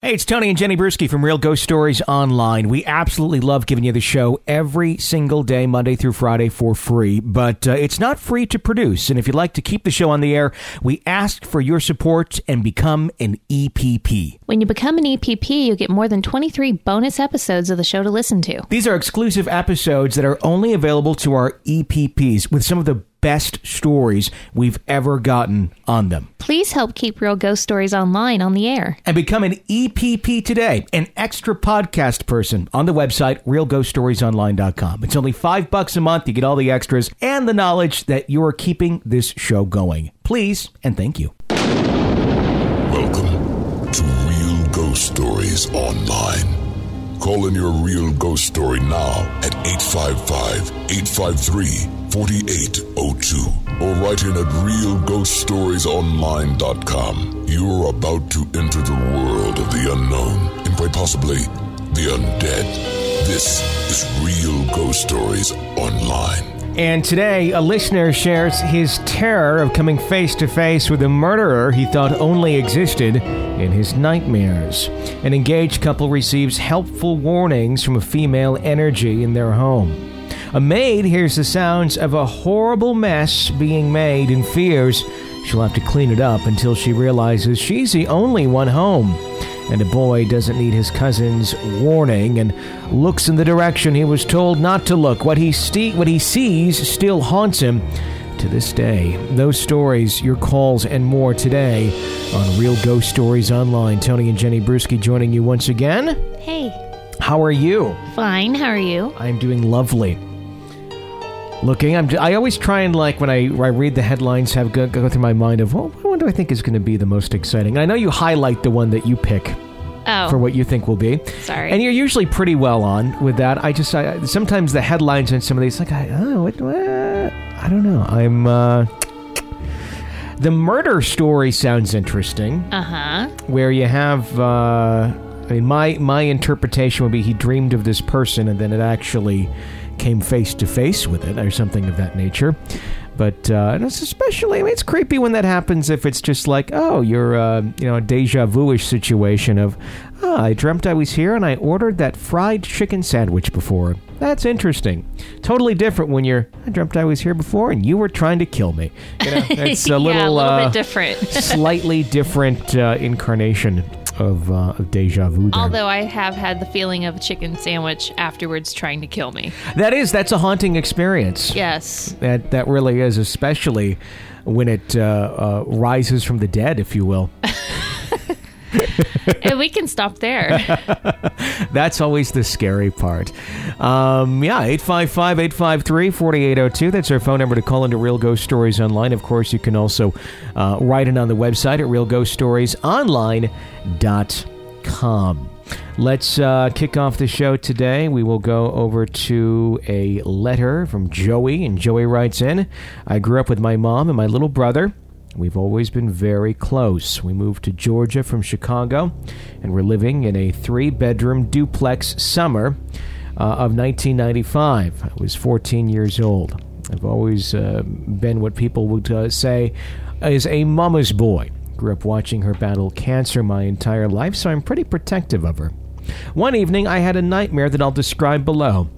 Hey, it's Tony and Jenny Brueschi from Real Ghost Stories Online. We absolutely love giving you the show every single day, Monday through Friday, for free. But uh, it's not free to produce. And if you'd like to keep the show on the air, we ask for your support and become an EPP. When you become an EPP, you get more than 23 bonus episodes of the show to listen to. These are exclusive episodes that are only available to our EPPs with some of the best stories we've ever gotten on them. Please help keep Real Ghost Stories Online on the air. And become an EPP today, an extra podcast person on the website realghoststoriesonline.com. It's only five bucks a month. You get all the extras and the knowledge that you are keeping this show going. Please and thank you. Welcome to Real Ghost Stories Online. Call in your real ghost story now at 855 853 4802 or write in at realghoststoriesonline.com. You're about to enter the world of the unknown and quite possibly the undead. This is Real Ghost Stories Online. And today, a listener shares his terror of coming face to face with a murderer he thought only existed in his nightmares. An engaged couple receives helpful warnings from a female energy in their home. A maid hears the sounds of a horrible mess being made and fears she'll have to clean it up until she realizes she's the only one home. And a boy doesn't need his cousin's warning and looks in the direction he was told not to look. What he, ste- what he sees still haunts him to this day. Those stories, your calls, and more today on Real Ghost Stories Online. Tony and Jenny Brueschi joining you once again. Hey, How are you? fine. How are you? I'm doing lovely. Looking, I'm. I always try and like when I, I read the headlines, have go, go through my mind of, what one do I think is going to be the most exciting? I know you highlight the one that you pick Oh, for what you think will be. sorry. And you're usually pretty well on with that. I just I, sometimes the headlines on some of these, like, I, oh, what, what? I don't know. I'm. uh The murder story sounds interesting, uh huh. where you have. uh I mean, my my interpretation would be he dreamed of this person, and then it actually came face to face with it, or something of that nature. But uh, and it's especially, I mean, it's creepy when that happens. If it's just like, oh, you're, uh, you know, a deja vu-ish situation of, oh, I dreamt I was here and I ordered that fried chicken sandwich before. That's interesting. Totally different when you're, I dreamt I was here before and you were trying to kill me. You know, it's a yeah, little, a little uh, bit different. slightly different uh, incarnation of, uh, of deja vu. There. Although I have had the feeling of a chicken sandwich afterwards trying to kill me. that is, that's a haunting experience. Yes. That that really is, especially when it uh, uh, rises from the dead, if you will. and we can stop there. That's always the scary part. Um, yeah, 855 853 4802. That's our phone number to call into Real Ghost Stories Online. Of course, you can also uh, write in on the website at realghoststoriesonline.com. Let's uh, kick off the show today. We will go over to a letter from Joey, and Joey writes in I grew up with my mom and my little brother. We've always been very close. We moved to Georgia from Chicago, and we're living in a three bedroom duplex summer uh, of 1995. I was 14 years old. I've always uh, been what people would uh, say is a mama's boy. Grew up watching her battle cancer my entire life, so I'm pretty protective of her. One evening, I had a nightmare that I'll describe below.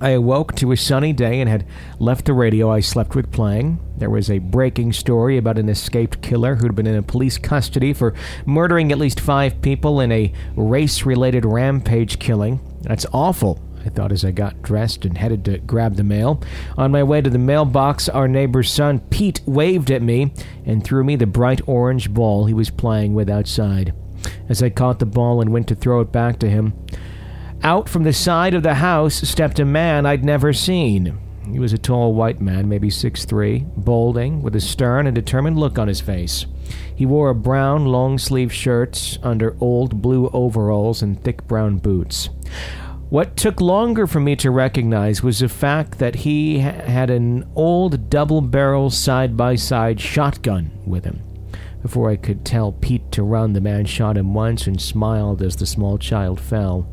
I awoke to a sunny day and had left the radio I slept with playing. There was a breaking story about an escaped killer who'd been in police custody for murdering at least five people in a race related rampage killing. That's awful, I thought as I got dressed and headed to grab the mail. On my way to the mailbox, our neighbor's son, Pete, waved at me and threw me the bright orange ball he was playing with outside. As I caught the ball and went to throw it back to him, out from the side of the house stepped a man I'd never seen. He was a tall white man, maybe six three, balding, with a stern and determined look on his face. He wore a brown long sleeved shirt under old blue overalls and thick brown boots. What took longer for me to recognize was the fact that he ha- had an old double barrel side by side shotgun with him. Before I could tell Pete to run, the man shot him once and smiled as the small child fell.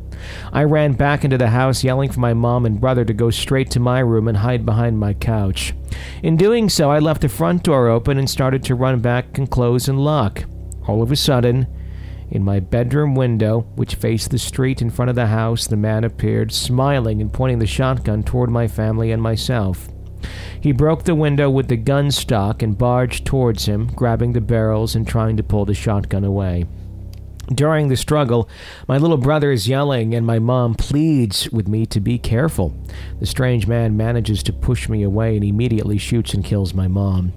I ran back into the house, yelling for my mom and brother to go straight to my room and hide behind my couch. In doing so, I left the front door open and started to run back and close and lock. All of a sudden, In my bedroom window, which faced the street in front of the house, the man appeared, smiling and pointing the shotgun toward my family and myself. He broke the window with the gun stock and barged towards him, grabbing the barrels and trying to pull the shotgun away. During the struggle, my little brother is yelling, and my mom pleads with me to be careful. The strange man manages to push me away and immediately shoots and kills my mom.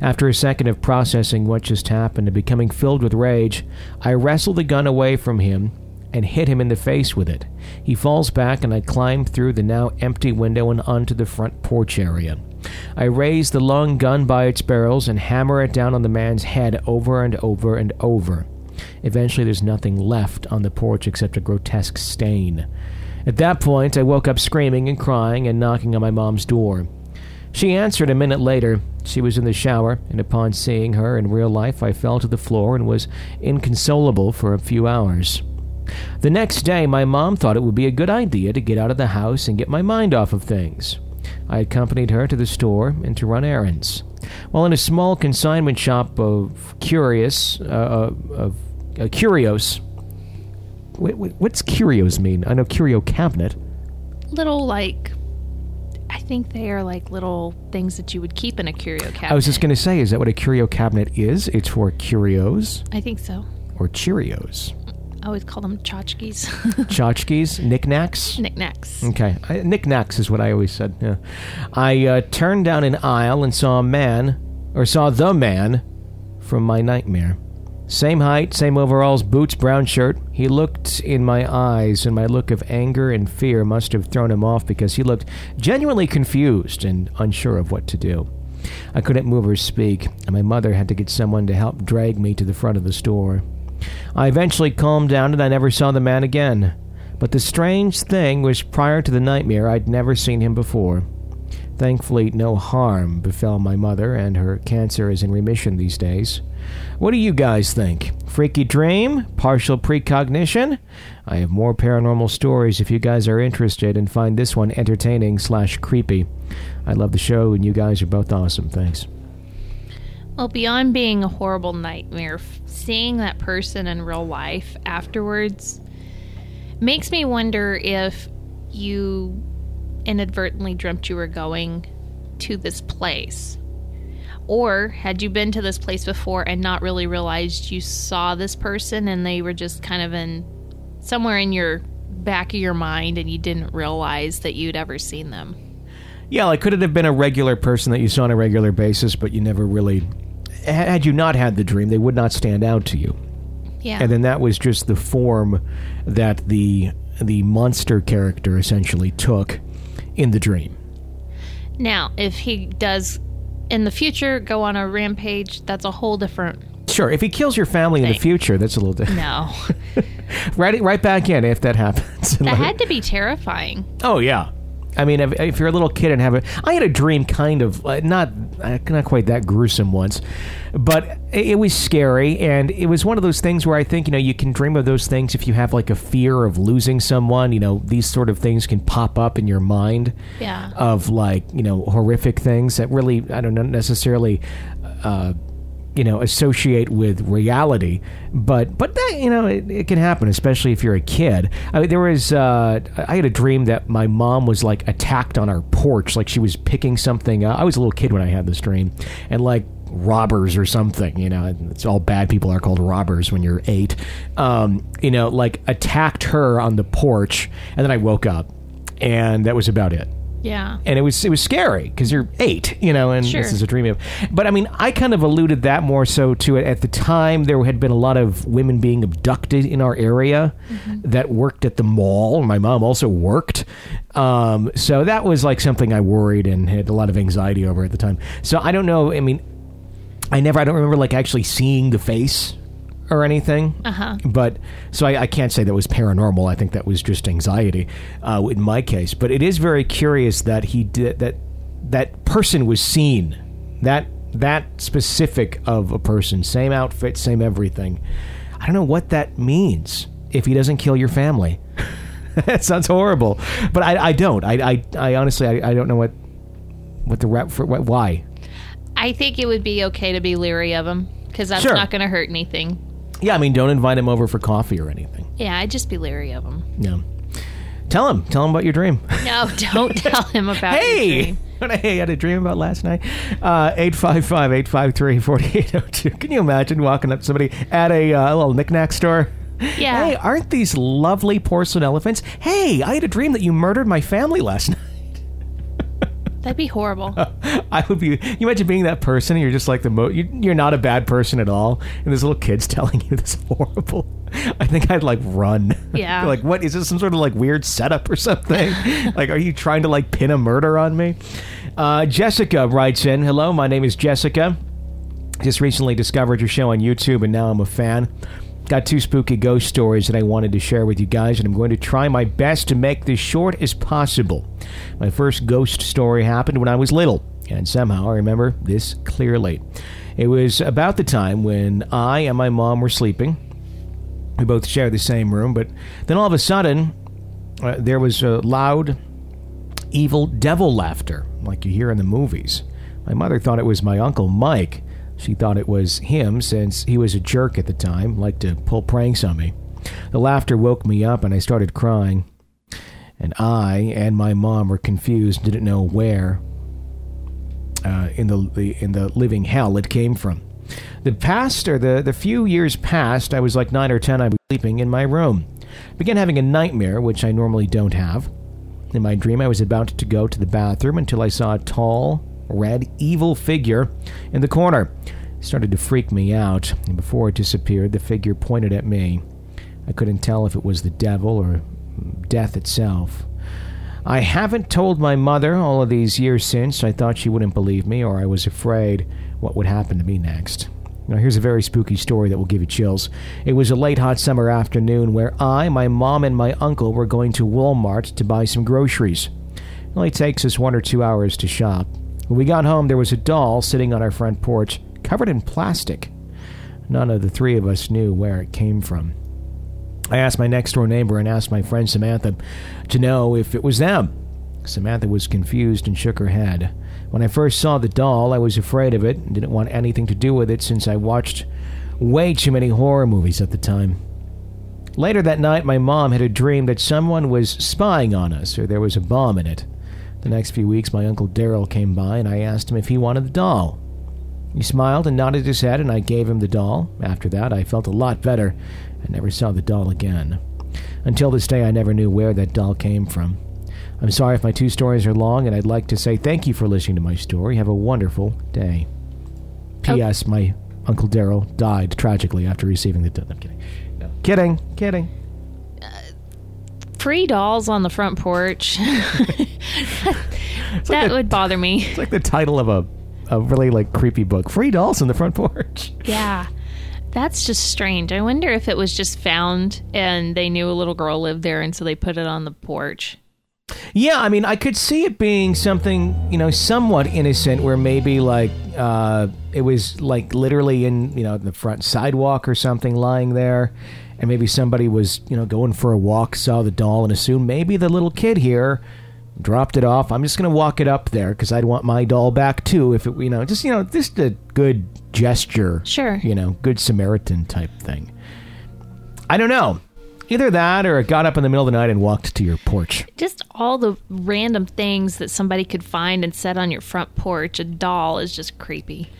After a second of processing what just happened and becoming filled with rage, I wrestle the gun away from him and hit him in the face with it. He falls back, and I climb through the now empty window and onto the front porch area. I raise the long gun by its barrels and hammer it down on the man's head over and over and over. Eventually, there's nothing left on the porch except a grotesque stain. At that point, I woke up screaming and crying and knocking on my mom's door. She answered a minute later. She was in the shower, and upon seeing her in real life, I fell to the floor and was inconsolable for a few hours. The next day, my mom thought it would be a good idea to get out of the house and get my mind off of things. I accompanied her to the store and to run errands. While in a small consignment shop of curious, uh, of uh, curios. Wait, wait, what's curios mean? I know curio cabinet. Little like, I think they are like little things that you would keep in a curio cabinet. I was just going to say, is that what a curio cabinet is? It's for curios I think so. or Cheerios? I always call them tchotchkes, Tchotchkes? Knickknacks? knickknacks. Okay, I, knickknacks is what I always said. Yeah. I uh, turned down an aisle and saw a man, or saw the man, from my nightmare. Same height, same overalls, boots, brown shirt. He looked in my eyes, and my look of anger and fear must have thrown him off because he looked genuinely confused and unsure of what to do. I couldn't move or speak, and my mother had to get someone to help drag me to the front of the store. I eventually calmed down and I never saw the man again. But the strange thing was prior to the nightmare, I'd never seen him before. Thankfully, no harm befell my mother, and her cancer is in remission these days. What do you guys think? Freaky dream? Partial precognition? I have more paranormal stories if you guys are interested and find this one entertaining slash creepy. I love the show, and you guys are both awesome. Thanks. Well, beyond being a horrible nightmare, seeing that person in real life afterwards makes me wonder if you inadvertently dreamt you were going to this place. Or had you been to this place before and not really realized you saw this person and they were just kind of in somewhere in your back of your mind and you didn't realize that you'd ever seen them? Yeah, like could it have been a regular person that you saw on a regular basis, but you never really. Had you not had the dream, they would not stand out to you. Yeah. and then that was just the form that the the monster character essentially took in the dream. Now, if he does in the future go on a rampage, that's a whole different. Sure, if he kills your family in the future, that's a little different. No, right, right back in if that happens. that had to be terrifying. oh yeah, I mean, if, if you're a little kid and have a, I had a dream kind of uh, not uh, not quite that gruesome once, but it, it was scary, and it was one of those things where I think you know you can dream of those things if you have like a fear of losing someone. You know, these sort of things can pop up in your mind. Yeah. of like you know horrific things that really I don't know necessarily uh, you know associate with reality, but but that you know it, it can happen, especially if you're a kid. I mean, there was uh, I had a dream that my mom was like attacked on our porch, like she was picking something. I was a little kid when I had this dream, and like robbers or something you know it's all bad people are called robbers when you're eight um, you know like attacked her on the porch and then i woke up and that was about it Yeah. and it was it was scary because you're eight, you know, and Sure. this is a dream of. But I mean, I kind of alluded that more so to it at the time. There had been a lot of women being abducted in our area that worked at the mall. My mom also worked, um, so that was like something I worried and had a lot of anxiety over at the time. So I don't know. I mean, I never. I don't remember like actually seeing the face or anything. Uh huh. But so I, I can't say that was paranormal. I think that was just anxiety uh, in my case. But it is very curious that he did that. That person was seen. That that specific of a person, same outfit, same everything. I don't know what that means. If he doesn't kill your family, that sounds horrible. But I, I don't. I, I, I honestly, I, I don't know what what the rap for. What, why? I think it would be okay to be leery of him because that's Sure. not going to hurt anything. Yeah, I mean, don't invite him over for coffee or anything. Yeah, I'd just be leery of him. Yeah. Tell him. Tell him about your dream. No, don't tell him about hey! What I had a dream about last night. Uh, 855 853 4802. Can you imagine walking up to somebody at a uh, little knickknack store? Yeah. Hey, aren't these lovely porcelain elephants? Hey, I had a dream that you murdered my family last night. That'd be horrible. I would be. You imagine being that person. And you're just like the mo. You, you're not a bad person at all, and this little kid's telling you this horrible. I think I'd like run. Yeah. like what is this? Some sort of like weird setup or something? like, are you trying to like pin a murder on me? Uh, Jessica writes in. Hello, my name is Jessica. Just recently discovered your show on YouTube, and now I'm a fan. Got two spooky ghost stories that I wanted to share with you guys, and I'm going to try my best to make this short as possible. My first ghost story happened when I was little, and somehow I remember this clearly. It was about the time when I and my mom were sleeping. We both shared the same room, but then all of a sudden, uh, there was a loud, evil devil laughter, like you hear in the movies. My mother thought it was my uncle Mike. She thought it was him since he was a jerk at the time, liked to pull pranks on me. The laughter woke me up and I started crying. And I and my mom were confused, didn't know where uh, in the, in the living hell it came from. The past or the, the few years past, I was like nine or ten, I was sleeping in my room. Began having a nightmare, which I normally don't have. In my dream, I was about to go to the bathroom until I saw a tall, red, evil figure in the corner. It started to freak me out, and before it disappeared, the figure pointed at me. I couldn't tell if it was the devil or death itself. I haven't told my mother all of these years since. I thought she wouldn't believe me, or I was afraid what would happen to me next. Now, here's a very spooky story that will give you chills. It was a late hot summer afternoon where I, my mom, and my uncle were going to Walmart to buy some groceries. It only takes us one or two hours to shop. When we got home, there was a doll sitting on our front porch, covered in plastic. None of the three of us knew where it came from. I asked my next door neighbor and asked my friend Samantha to know if it was them. Samantha was confused and shook her head. When I first saw the doll, I was afraid of it and didn't want anything to do with it since I watched way too many horror movies at the time. Later that night, my mom had a dream that someone was spying on us or there was a bomb in it. The next few weeks, my uncle Daryl came by and I asked him if he wanted the doll. He smiled and nodded his head, and I gave him the doll. After that, I felt a lot better and never saw the doll again. Until this day, I never knew where that doll came from. I'm sorry if my two stories are long, and I'd like to say thank you for listening to my story. Have a wonderful day. Oh. P.S. My Uncle Daryl died tragically after receiving the doll. I'm kidding. No. Kidding. Kidding. Free dolls on the front porch. that would bother me. It's like the title of a, a really like creepy book. Free dolls on the front porch. Yeah. That's just strange. I wonder if it was just found and they knew a little girl lived there and so they put it on the porch. Yeah, I mean, I could see it being something, you know, somewhat innocent, where maybe like uh, it was like literally in, you know, the front sidewalk or something, lying there, and maybe somebody was, you know, going for a walk, saw the doll, and assumed maybe the little kid here dropped it off. I'm just gonna walk it up there because I'd want my doll back too. If it, you know, just you know, just a good gesture, Sure. you know, good Samaritan type thing. I don't know. Either that, or it got up in the middle of the night and walked to your porch. Just all the random things that somebody could find and set on your front porch. A doll is just creepy.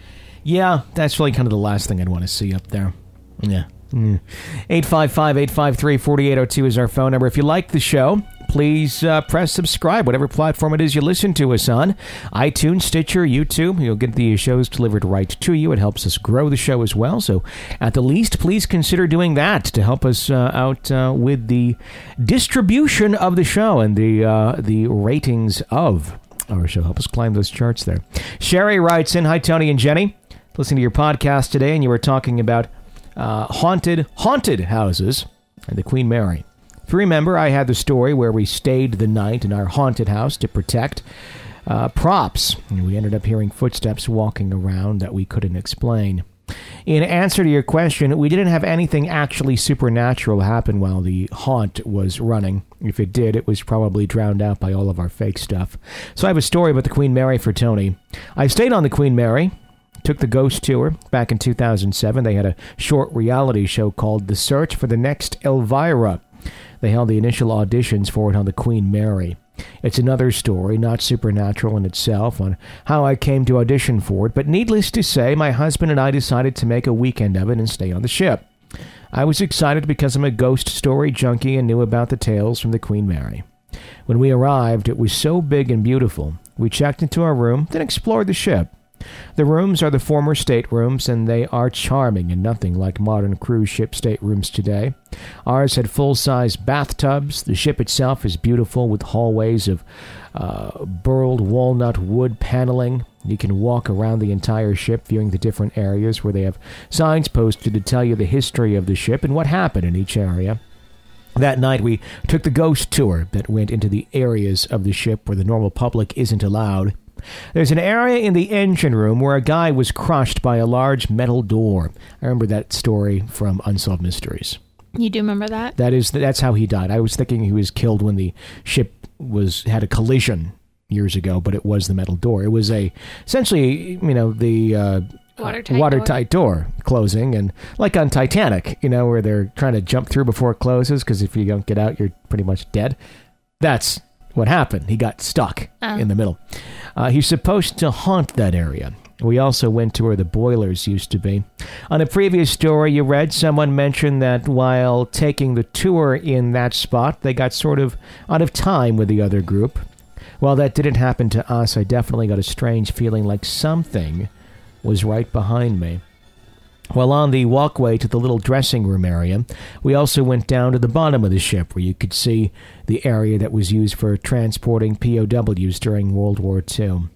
Yeah, that's really kind of the last thing I'd want to see up there. Yeah. 855 853 4802 is our phone number. If you like the show, please uh, press subscribe, whatever platform it is you listen to us on iTunes, Stitcher, YouTube. You'll get the shows delivered right to you. It helps us grow the show as well. So, at the least, please consider doing that to help us uh, out uh, with the distribution of the show and the, uh, the ratings of our show. Help us climb those charts there. Sherry writes in Hi, Tony and Jenny. Listening to your podcast today, and you were talking about uh, haunted haunted houses and the Queen Mary. If you remember, I had the story where we stayed the night in our haunted house to protect uh, props, and we ended up hearing footsteps walking around that we couldn't explain. In answer to your question, we didn't have anything actually supernatural happen while the haunt was running. If it did, it was probably drowned out by all of our fake stuff. So I have a story about the Queen Mary for Tony. I stayed on the Queen Mary took the ghost tour back in 2007. They had a short reality show called The Search for the Next Elvira. They held the initial auditions for it on the Queen Mary. It's another story, not supernatural in itself, on how I came to audition for it, but needless to say, my husband and I decided to make a weekend of it and stay on the ship. I was excited because I'm a ghost story junkie and knew about the tales from the Queen Mary. When we arrived, it was so big and beautiful. We checked into our room, then explored the ship. The rooms are the former staterooms, and they are charming and nothing like modern cruise ship staterooms today. Ours had full size bathtubs. The ship itself is beautiful with hallways of uh, burled walnut wood paneling. You can walk around the entire ship, viewing the different areas where they have signs posted to tell you the history of the ship and what happened in each area. That night, we took the ghost tour that went into the areas of the ship where the normal public isn't allowed. There's an area in the engine room where a guy was crushed by a large metal door. I remember that story from Unsolved Mysteries. You do remember that? That is that's how he died. I was thinking he was killed when the ship was had a collision years ago, but it was the metal door. It was a essentially, you know, the uh, Watertight watertight door. closing, and like on Titanic, you know, where they're trying to jump through before it closes because if you don't get out, you're pretty much dead. That's what happened. He got stuck Oh. in the middle. Uh, he's supposed to haunt that area. We also went to where the boilers used to be. On a previous story you read, someone mentioned that while taking the tour in that spot, they got sort of out of time with the other group. While that didn't happen to us, I definitely got a strange feeling like something was right behind me. While on the walkway to the little dressing room area, we also went down to the bottom of the ship where you could see the area that was used for transporting POWs during World War II.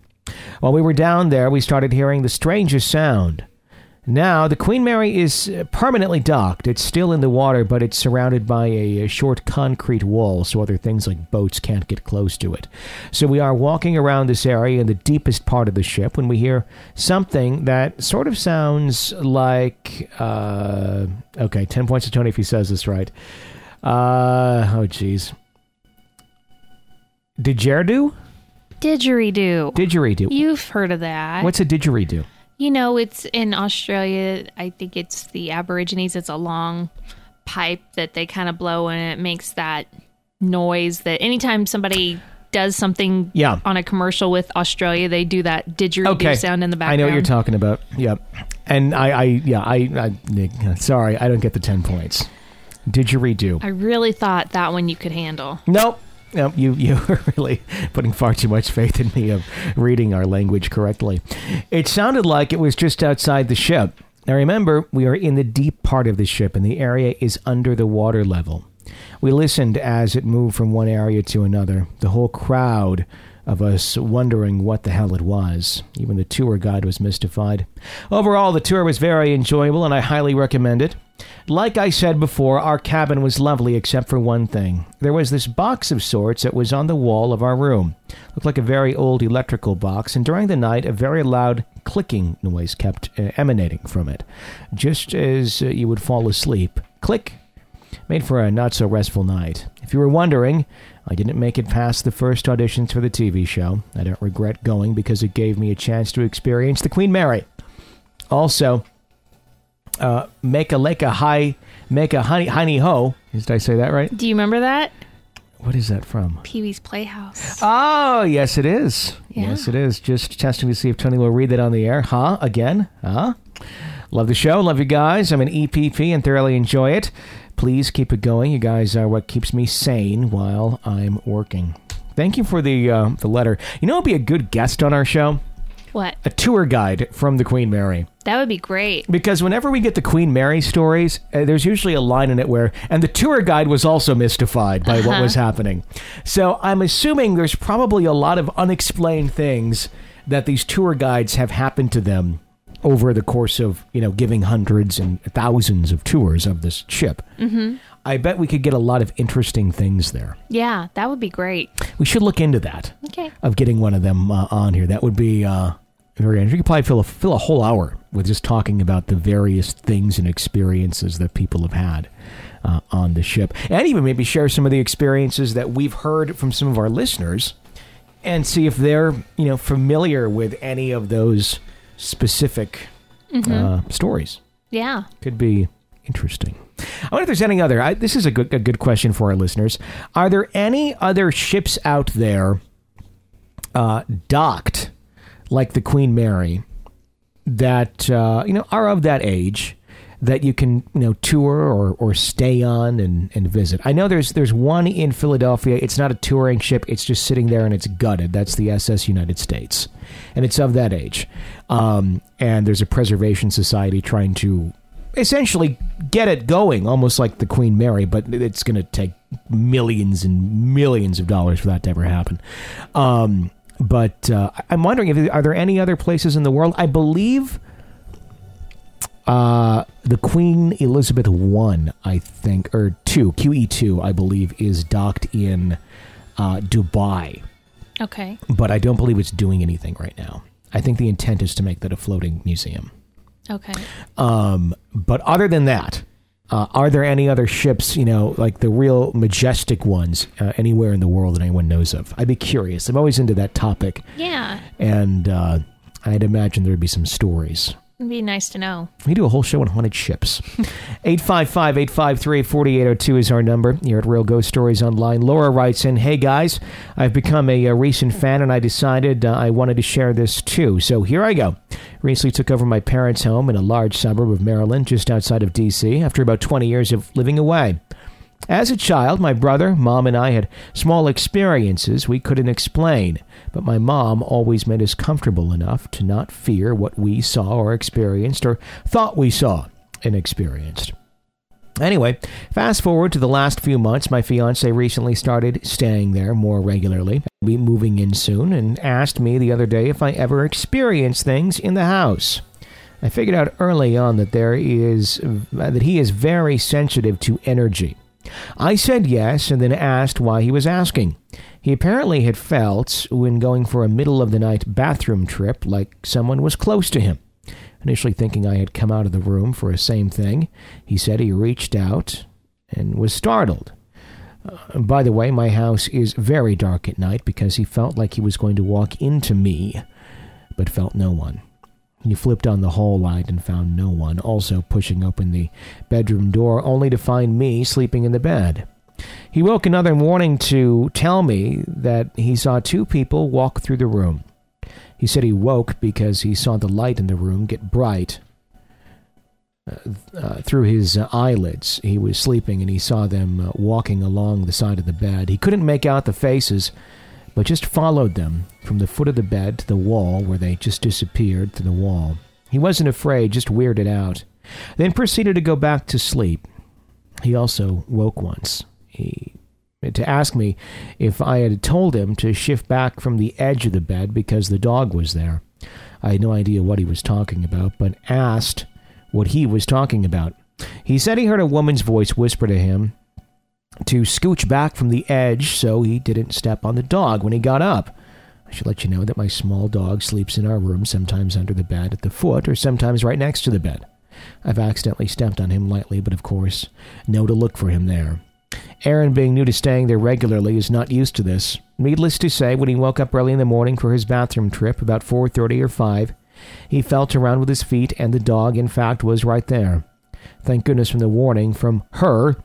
While we were down there, we started hearing the strangest sound. Now, the Queen Mary is uh, permanently docked. It's still in the water, but it's surrounded by a, a short concrete wall, so other things like boats can't get close to it. So we are walking around this area in the deepest part of the ship when we hear something that sort of sounds like. Uh, okay, 10 points to Tony if he says this right. Uh, oh, jeez. Didgeridoo? Didgeridoo. Didgeridoo. You've heard of that. What's a didgeridoo? You know, it's in Australia. I think it's the Aborigines. It's a long pipe that they kind of blow, and it makes that noise that anytime somebody does something Yeah. on a commercial with Australia, they do that didgeridoo okay. sound in the background. I know what you're talking about. Yep. And I, I yeah, I, I, sorry, I don't get the 10 points. Didgeridoo. I really thought that one you could handle. Nope. Nope, you you are really putting far too much faith in me of reading our language correctly. It sounded like it was just outside the ship. Now remember, we are in the deep part of the ship, and the area is under the water level. We listened as it moved from one area to another. The whole crowd of us wondering what the hell it was. Even the tour guide was mystified. Overall, the tour was very enjoyable, and I highly recommend it. Like I said before, our cabin was lovely except for one thing. There was this box of sorts that was on the wall of our room. Looked like a very old electrical box, and during the night, a very loud clicking noise kept uh, emanating from it, just as uh, you would fall asleep. Click! Made for a not so restful night. If you were wondering, I didn't make it past the first auditions for the TV show. I don't regret going because it gave me a chance to experience the Queen Mary. Also, uh, make a lake a high, make a honey honey ho. Did I say that right? Do you remember that? What is that from? Pee Wee's Playhouse. Oh, yes, it is. Yeah. Yes, it is. Just testing to see if Tony will read that on the air. Huh? Again? Huh? Love the show. Love you guys. I'm an EPP and thoroughly enjoy it. Please keep it going. You guys are what keeps me sane while I'm working. Thank you for the uh, the letter. You know, who'd be a good guest on our show? What? A tour guide from the Queen Mary. That would be great. Because whenever we get the Queen Mary stories, uh, there's usually a line in it where, and the tour guide was also mystified by what was happening. So I'm assuming there's probably a lot of unexplained things that these tour guides have happened to them over the course of, you know, giving hundreds and thousands of tours of this ship. Mm-hmm. I bet we could get a lot of interesting things there. Yeah, that would be great. We should look into that Okay. of getting one of them uh, on here. That would be uh, very interesting. You could probably fill a, fill a whole hour with just talking about the various things and experiences that people have had uh, on the ship, and even maybe share some of the experiences that we've heard from some of our listeners, and see if they're you know familiar with any of those specific Mm-hmm. uh, stories. Yeah. Could be interesting. I wonder if there's any other. I, this is a good, a good question for our listeners. Are there any other ships out there uh, docked like the Queen Mary that uh, you know are of that age that you can you know tour or, or stay on and, and visit? I know there's there's one in Philadelphia. It's not a touring ship. It's just sitting there and it's gutted. That's the SS United States, and it's of that age. Um, and there's a preservation society trying to essentially get it going, almost like the Queen Mary, but it's going to take millions and millions of dollars for that to ever happen. Um, but uh, I'm wondering if are there any other places in the world? I believe uh, the Queen Elizabeth One, I think, or two QE two, I believe, is docked in uh, Dubai, Okay. but I don't believe it's doing anything right now. I think the intent is to make that a floating museum. Okay. Um, but other than that, uh, are there any other ships, you know, like the real majestic ones, uh, anywhere in the world that anyone knows of? I'd be curious. I'm always into that topic, Yeah. and uh, I'd imagine there'd be some stories. It'd be nice to know. We do a whole show on haunted ships. 855 853 4802 is our number here at Real Ghost Stories Online. Laura writes in Hey guys, I've become a, a recent fan and I decided uh, I wanted to share this too. So here I go. Recently took over my parents' home in a large suburb of Maryland, just outside of D.C., after about 20 years of living away. As a child, my brother, mom, and I had small experiences we couldn't explain, but my mom always made us comfortable enough to not fear what we saw or experienced or thought we saw and experienced. Anyway, fast forward to the last few months, my fiance recently started staying there more regularly. Be moving in soon and asked me the other day if I ever experienced things in the house. I figured out early on that there is that he is very sensitive to energy. I said yes and then asked why he was asking. He apparently had felt, when going for a middle of the night bathroom trip, like someone was close to him. Initially thinking I had come out of the room for the same thing, he said he reached out and was startled. Uh, by the way, my house is very dark at night because he felt like he was going to walk into me, but felt no one. He flipped on the hall light and found no one, also pushing open the bedroom door, only to find me sleeping in the bed. He woke another morning to tell me that he saw two people walk through the room. He said he woke because he saw the light in the room get bright uh, uh, through his uh, eyelids. He was sleeping and he saw them uh, walking along the side of the bed. He couldn't make out the faces, but just followed them from the foot of the bed to the wall where they just disappeared through the wall. He wasn't afraid, just weirded out. Then proceeded to go back to sleep. He also woke once. He to ask me if I had told him to shift back from the edge of the bed because the dog was there. I had no idea what he was talking about, but asked what he was talking about. He said he heard a woman's voice whisper to him to scooch back from the edge so he didn't step on the dog when he got up. I should let you know that my small dog sleeps in our room, sometimes under the bed at the foot, or sometimes right next to the bed. I've accidentally stepped on him lightly, but of course, know to look for him there. Aaron, being new to staying there regularly, is not used to this. Needless to say, when he woke up early in the morning for his bathroom trip, about 4.30 or 5, he felt around with his feet, and the dog, in fact, was right there. Thank goodness from the warning from her,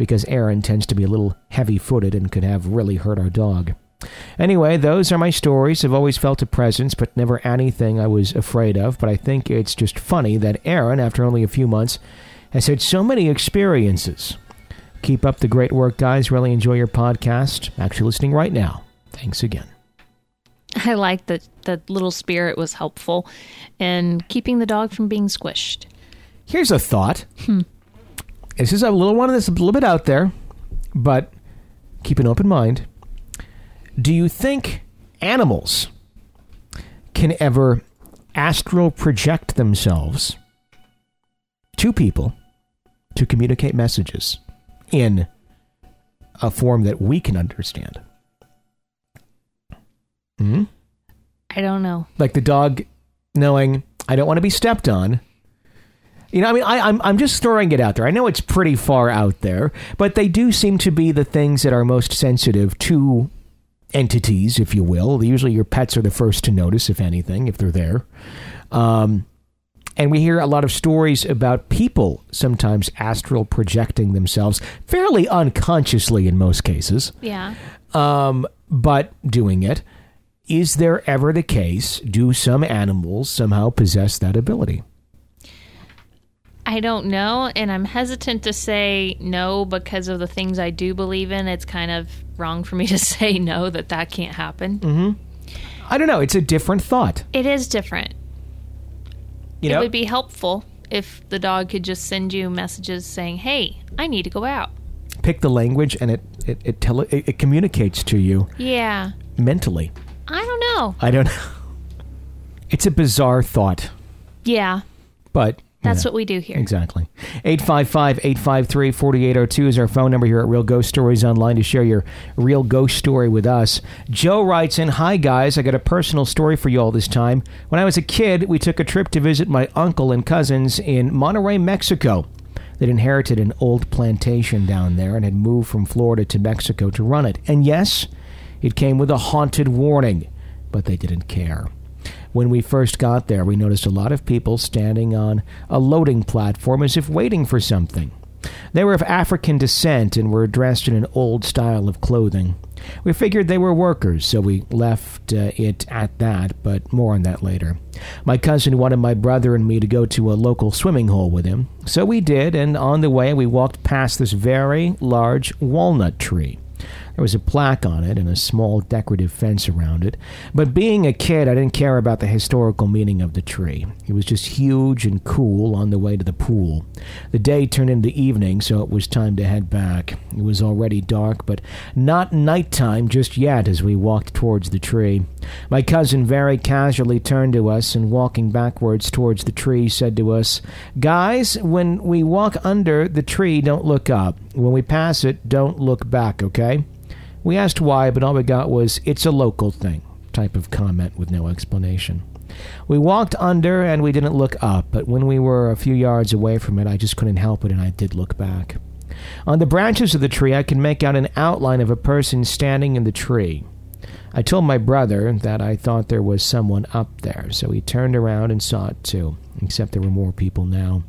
because Aaron tends to be a little heavy-footed and could have really hurt our dog. Anyway, those are my stories. I've always felt a presence, but never anything I was afraid of. But I think it's just funny that Aaron, after only a few months, has had so many experiences. Keep up the great work, guys. Really enjoy your podcast. Actually, listening right now. Thanks again. I like that the little spirit was helpful in keeping the dog from being squished. Here's a thought. Hmm. This is a little one of this a little bit out there, but keep an open mind. Do you think animals can ever astral project themselves to people to communicate messages in a form that we can understand? Hmm? I don't know. like the dog knowing I don't want to be stepped on. You know, I mean, I, I'm I'm just throwing it out there. I know it's pretty far out there, but they do seem to be the things that are most sensitive to entities, if you will. Usually, your pets are the first to notice, if anything, if they're there. Um, and we hear a lot of stories about people sometimes astral projecting themselves fairly unconsciously in most cases, Yeah. um, but doing it. Is there ever the case? Do some animals somehow possess that ability? I don't know, and I'm hesitant to say no because of the things I do believe in. It's kind of wrong for me to say no that that can't happen. Mm-hmm. I don't know. It's a different thought. It is different. You know? it would be helpful if the dog could just send you messages saying, "Hey, I need to go out." pick the language and it it it, tele- it it communicates to you Yeah. mentally. I don't know. I don't know. It's a bizarre thought, Yeah. but That's yeah, what we do here. Exactly. 855-853-4802 is our phone number here at Real Ghost Stories Online to share your real ghost story with us. Joe writes in, Hi guys, I got a personal story for you all this time. When I was a kid, we took a trip to visit my uncle and cousins in Monterrey, Mexico. They'd inherited an old plantation down there and had moved from Florida to Mexico to run it. And yes, it came with a haunted warning, but they didn't care. When we first got there, we noticed a lot of people standing on a loading platform as if waiting for something. They were of African descent and were dressed in an old style of clothing. We figured they were workers, so we left uh, it at that, but more on that later. My cousin wanted my brother and me to go to a local swimming hole with him, so we did, and on the way we walked past this very large walnut tree. There was a plaque on it and a small decorative fence around it. But being a kid, I didn't care about the historical meaning of the tree. It was just huge and cool on the way to the pool. The day turned into evening, so it was time to head back. It was already dark, but not nighttime just yet as we walked towards the tree. My cousin very casually turned to us and, walking backwards towards the tree, said to us, Guys, when we walk under the tree, don't look up. When we pass it, don't look back, okay? We asked why, but all we got was, it's a local thing, type of comment with no explanation. We walked under and we didn't look up, but when we were a few yards away from it, I just couldn't help it and I did look back. On the branches of the tree, I could make out an outline of a person standing in the tree. I told my brother that I thought there was someone up there, so he turned around and saw it too, except there were more people now.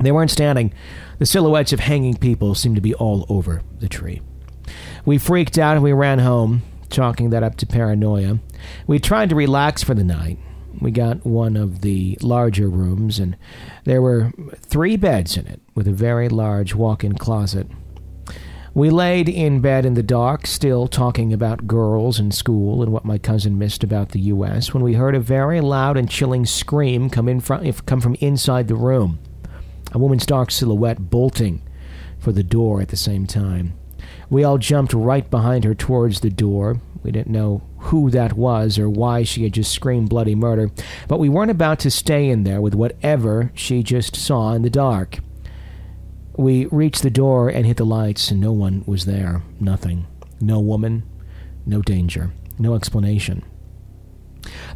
They weren't standing. The silhouettes of hanging people seemed to be all over the tree. We freaked out and we ran home, chalking that up to paranoia. We tried to relax for the night. We got one of the larger rooms, and there were three beds in it, with a very large walk in closet. We laid in bed in the dark, still talking about girls and school and what my cousin missed about the U.S., when we heard a very loud and chilling scream come, in front, come from inside the room. A woman's dark silhouette bolting for the door at the same time. We all jumped right behind her towards the door. We didn't know who that was or why she had just screamed bloody murder, but we weren't about to stay in there with whatever she just saw in the dark. We reached the door and hit the lights, and no one was there. Nothing. No woman. No danger. No explanation.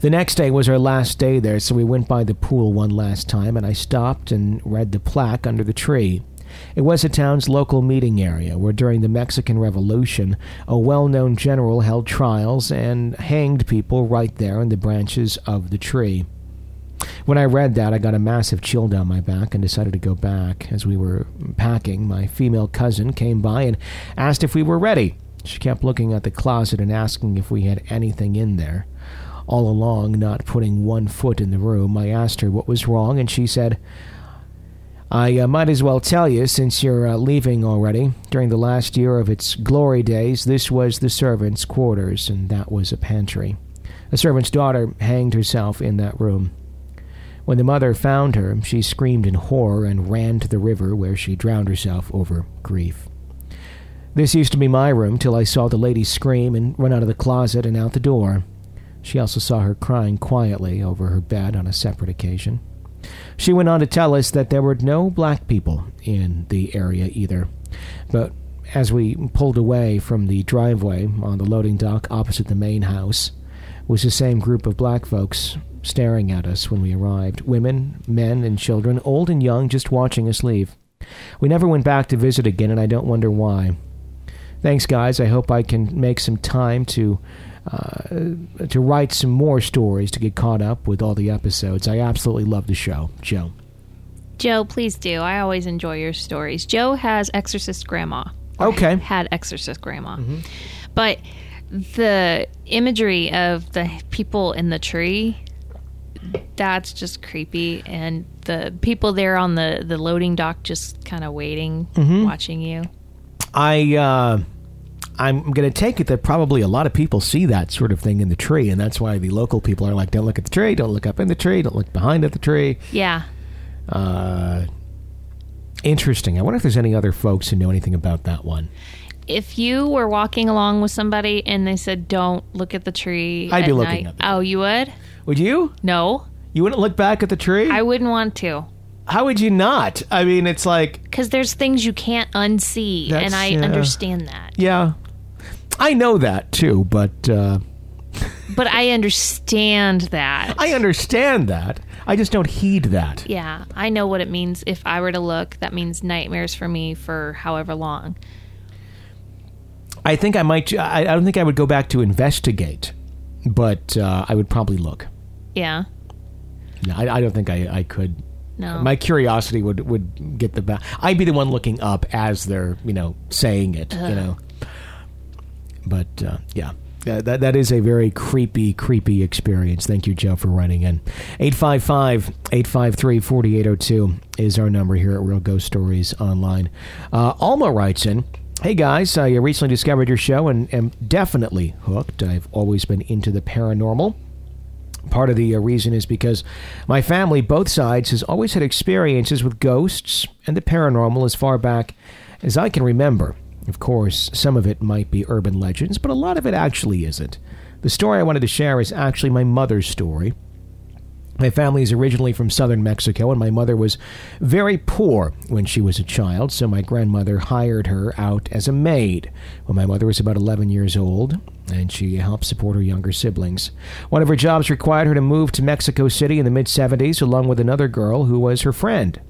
The next day was our last day there, so we went by the pool one last time, and I stopped and read the plaque under the tree. It was the town's local meeting area where during the Mexican Revolution a well known general held trials and hanged people right there in the branches of the tree. When I read that, I got a massive chill down my back and decided to go back. As we were packing, my female cousin came by and asked if we were ready. She kept looking at the closet and asking if we had anything in there. All along, not putting one foot in the room, I asked her what was wrong, and she said, I uh, might as well tell you, since you're uh, leaving already. During the last year of its glory days, this was the servants' quarters, and that was a pantry. A servant's daughter hanged herself in that room. When the mother found her, she screamed in horror and ran to the river where she drowned herself over grief. This used to be my room till I saw the lady scream and run out of the closet and out the door. She also saw her crying quietly over her bed on a separate occasion. She went on to tell us that there were no black people in the area either. But as we pulled away from the driveway on the loading dock opposite the main house, was the same group of black folks staring at us when we arrived women, men, and children, old and young, just watching us leave. We never went back to visit again, and I don't wonder why. Thanks, guys. I hope I can make some time to Uh, to write some more stories to get caught up with all the episodes. I absolutely love the show, Joe. Joe, please do. I always enjoy your stories. Joe has Exorcist Grandma. Okay. Had Exorcist Grandma. Mm-hmm. But the imagery of the people in the tree, that's just creepy. And the people there on the, the loading dock just kind of waiting, mm-hmm. watching you. I uh, I'm going to take it that probably a lot of people see that sort of thing in the tree, and that's why the local people are like, "Don't look at the tree, don't look up in the tree, don't look behind at the tree." Yeah. Uh, interesting. I wonder if there's any other folks who know anything about that one. If you were walking along with somebody and they said, don't look at the tree. I'd be looking night- Oh, you would? Would you? No. You wouldn't look back at the tree? I wouldn't want to. How would you not? I mean, it's like, Because there's things you can't unsee, and I yeah. understand that. yeah, I know that too, but uh, But I understand that. I understand that. I just don't heed that. yeah, I know what it means. If I were to look, that means nightmares for me for however long. I think I might. I, I don't think I would go back to investigate, but uh, I would probably look. Yeah. No, I, I don't think I, I could. No. My curiosity would would get the back. I'd be the one looking up as they're you know saying it. You know. But uh, yeah. That that is a very creepy, creepy experience. Thank you, Joe, for writing in. 855-853-4802 is our number here at Real Ghost Stories Online. Uh, Alma writes in, Hey guys, I recently discovered your show and am definitely hooked. I've always been into the paranormal. Part of the uh, reason is because my family, both sides, has always had experiences with ghosts and the paranormal as far back as I can remember. Of course, some of it might be urban legends, but a lot of it actually isn't. The story I wanted to share is actually my mother's story. My family is originally from southern Mexico, and my mother was very poor when she was a child, so my grandmother hired her out as a maid when my mother was about 11 years old, and she helped support her younger siblings. One of her jobs required her to move to Mexico City in the mid 70s along with another girl who was her friend.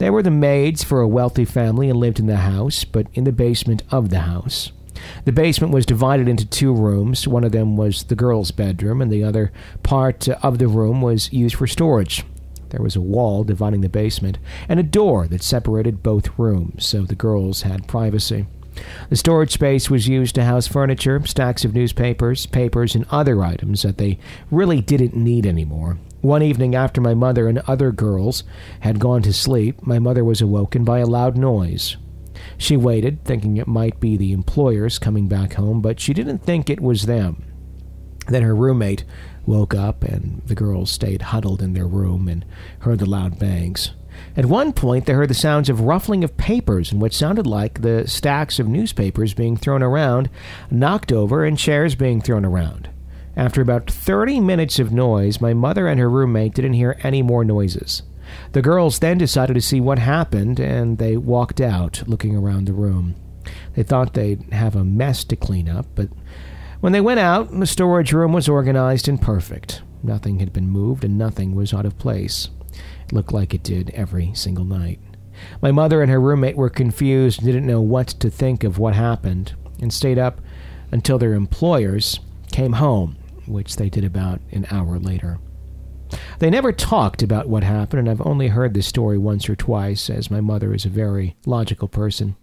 They were the maids for a wealthy family and lived in the house, but in the basement of the house. The basement was divided into two rooms. One of them was the girls' bedroom, and the other part of the room was used for storage. There was a wall dividing the basement and a door that separated both rooms, so the girls had privacy. The storage space was used to house furniture, stacks of newspapers, papers, and other items that they really didn't need anymore. One evening after my mother and other girls had gone to sleep, my mother was awoken by a loud noise. She waited, thinking it might be the employers coming back home, but she didn't think it was them. Then her roommate woke up, and the girls stayed huddled in their room and heard the loud bangs. At one point, they heard the sounds of ruffling of papers and what sounded like the stacks of newspapers being thrown around, knocked over, and chairs being thrown around. After about 30 minutes of noise, my mother and her roommate didn't hear any more noises. The girls then decided to see what happened, and they walked out, looking around the room. They thought they'd have a mess to clean up, but when they went out, the storage room was organized and perfect. Nothing had been moved, and nothing was out of place. It looked like it did every single night. My mother and her roommate were confused and didn't know what to think of what happened, and stayed up until their employers came home, which they did about an hour later. They never talked about what happened, and I've only heard this story once or twice, as my mother is a very logical person.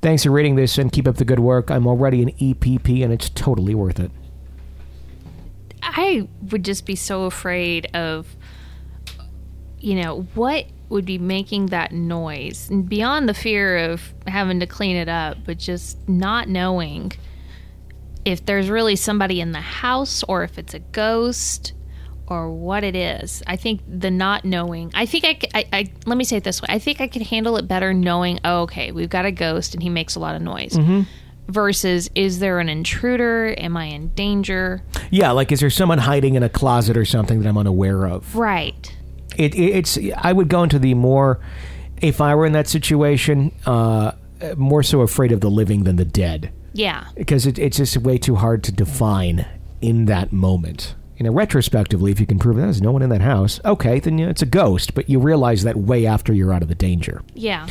Thanks for reading this and keep up the good work. I'm already an EPP, and it's totally worth it. I would just be so afraid of, you know, what would be making that noise. And beyond the fear of having to clean it up, but just not knowing if there's really somebody in the house or if it's a ghost or what it is. I think the not knowing, I think I—I let me say it this way I think I could handle it better knowing, oh, okay, we've got a ghost and he makes a lot of noise. Versus, is there an intruder? Am I in danger? Yeah, like is there someone hiding in a closet or something that I'm unaware of? Right. It, it, it's I would go into the more if I were in that situation, uh, more so afraid of the living than the dead Yeah. because it, it's just way too hard to define in that moment. You know, retrospectively, if you can prove that there's no one in that house, okay, then you know, it's a ghost. But you realize that way after you're out of the danger. Yeah.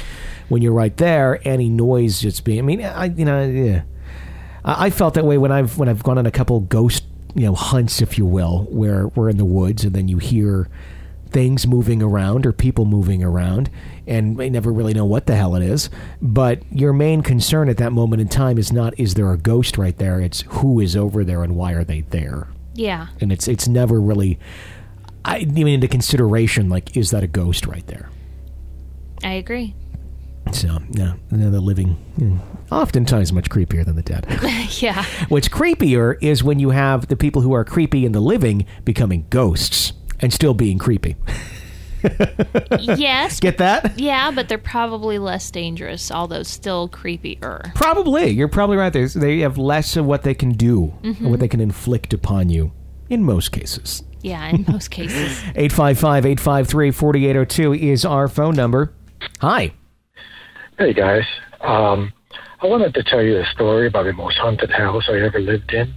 When you're right there, any noise just being, I mean, I, you know, yeah. I I felt that way when I've when I've gone on a couple ghost you know hunts, if you will, where we're in the woods and then you hear things moving around or people moving around and may never really know what the hell it is. But your main concern at that moment in time is not is there a ghost right there? It's who is over there and why are they there? Yeah. And it's it's never really I even into consideration like is that a ghost right there? I agree. So yeah, the living hmm, oftentimes much creepier than the dead. yeah. What's creepier is when you have the people who are creepy in the living becoming ghosts and still being creepy. yes. Get that? Yeah, but they're probably less dangerous, although still creepier. Probably. You're probably right. There's, they have less of what they can do, and what they can inflict upon you in most cases. Yeah, in most cases. 855 853 4802 is our phone number. Hi. Hey guys, um, I wanted to tell you a story about the most haunted house I ever lived in.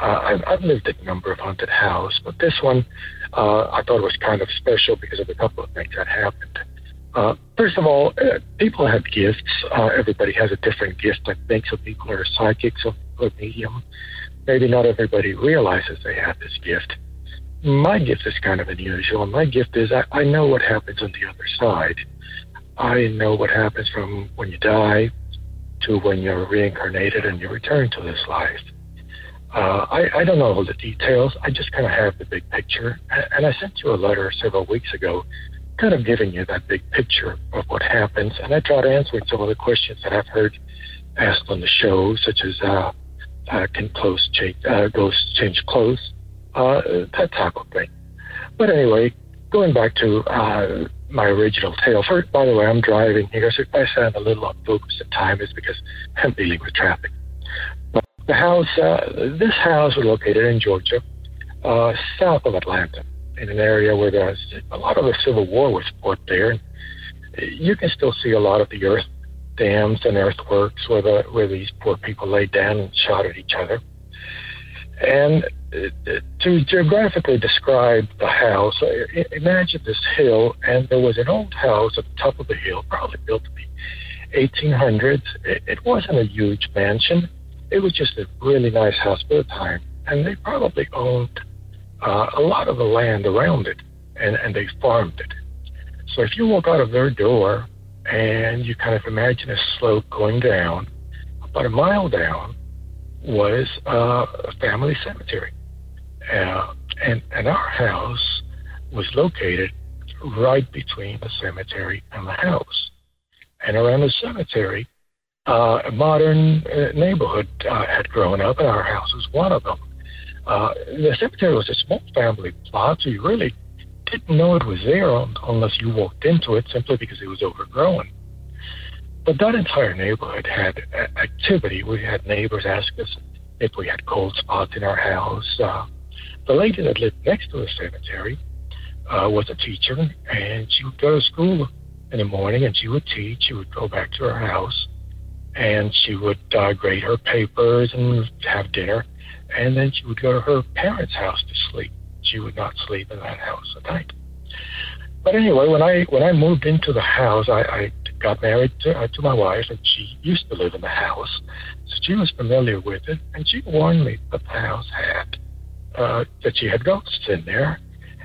Uh, I've, I've lived in a number of haunted houses, but this one uh, I thought it was kind of special because of a couple of things that happened. Uh, first of all, uh, people have gifts. Uh, everybody has a different gift. I think some people are psychics, some people are medium. Maybe not everybody realizes they have this gift. My gift is kind of unusual. My gift is I, I know what happens on the other side. I know what happens from when you die to when you're reincarnated and you return to this life. Uh, I, I don't know all the details. I just kind of have the big picture. And I sent you a letter several weeks ago, kind of giving you that big picture of what happens. And I tried answering some of the questions that I've heard asked on the show, such as uh, uh, can clothes change, uh, ghosts change clothes, uh, that type of thing. But anyway, going back to uh, my original tale. First, by the way, I'm driving here, so if I sound a little unfocused at time, it's because I'm dealing with traffic. The house, uh, this house was located in Georgia, uh, south of Atlanta, in an area where there's a lot of the Civil War was fought there. You can still see a lot of the earth dams and earthworks where the where these poor people laid down and shot at each other. And uh, to geographically describe the house, uh, imagine this hill, and there was an old house at the top of the hill, probably built in the 1800s. It, it wasn't a huge mansion; it was just a really nice house for the time, and they probably owned uh, a lot of the land around it, and, and they farmed it. So if you walk out of their door and you kind of imagine a slope going down, about a mile down was uh, a family cemetery. Uh, and, and our house was located right between the cemetery and the house. And around the cemetery, uh, a modern uh, neighborhood uh, had grown up, and our house was one of them. Uh, the cemetery was a small family plot, so you really didn't know it was there un- unless you walked into it simply because it was overgrown. But that entire neighborhood had a- activity. We had neighbors ask us if we had cold spots in our house. Uh, the lady that lived next to the cemetery uh, was a teacher, and she would go to school in the morning and she would teach. She would go back to her house and she would uh, grade her papers and have dinner, and then she would go to her parents' house to sleep. She would not sleep in that house at night. But anyway, when I when I moved into the house, I, I got married to, uh, to my wife, and she used to live in the house, so she was familiar with it, and she warned me that the house had uh, that she had ghosts in there,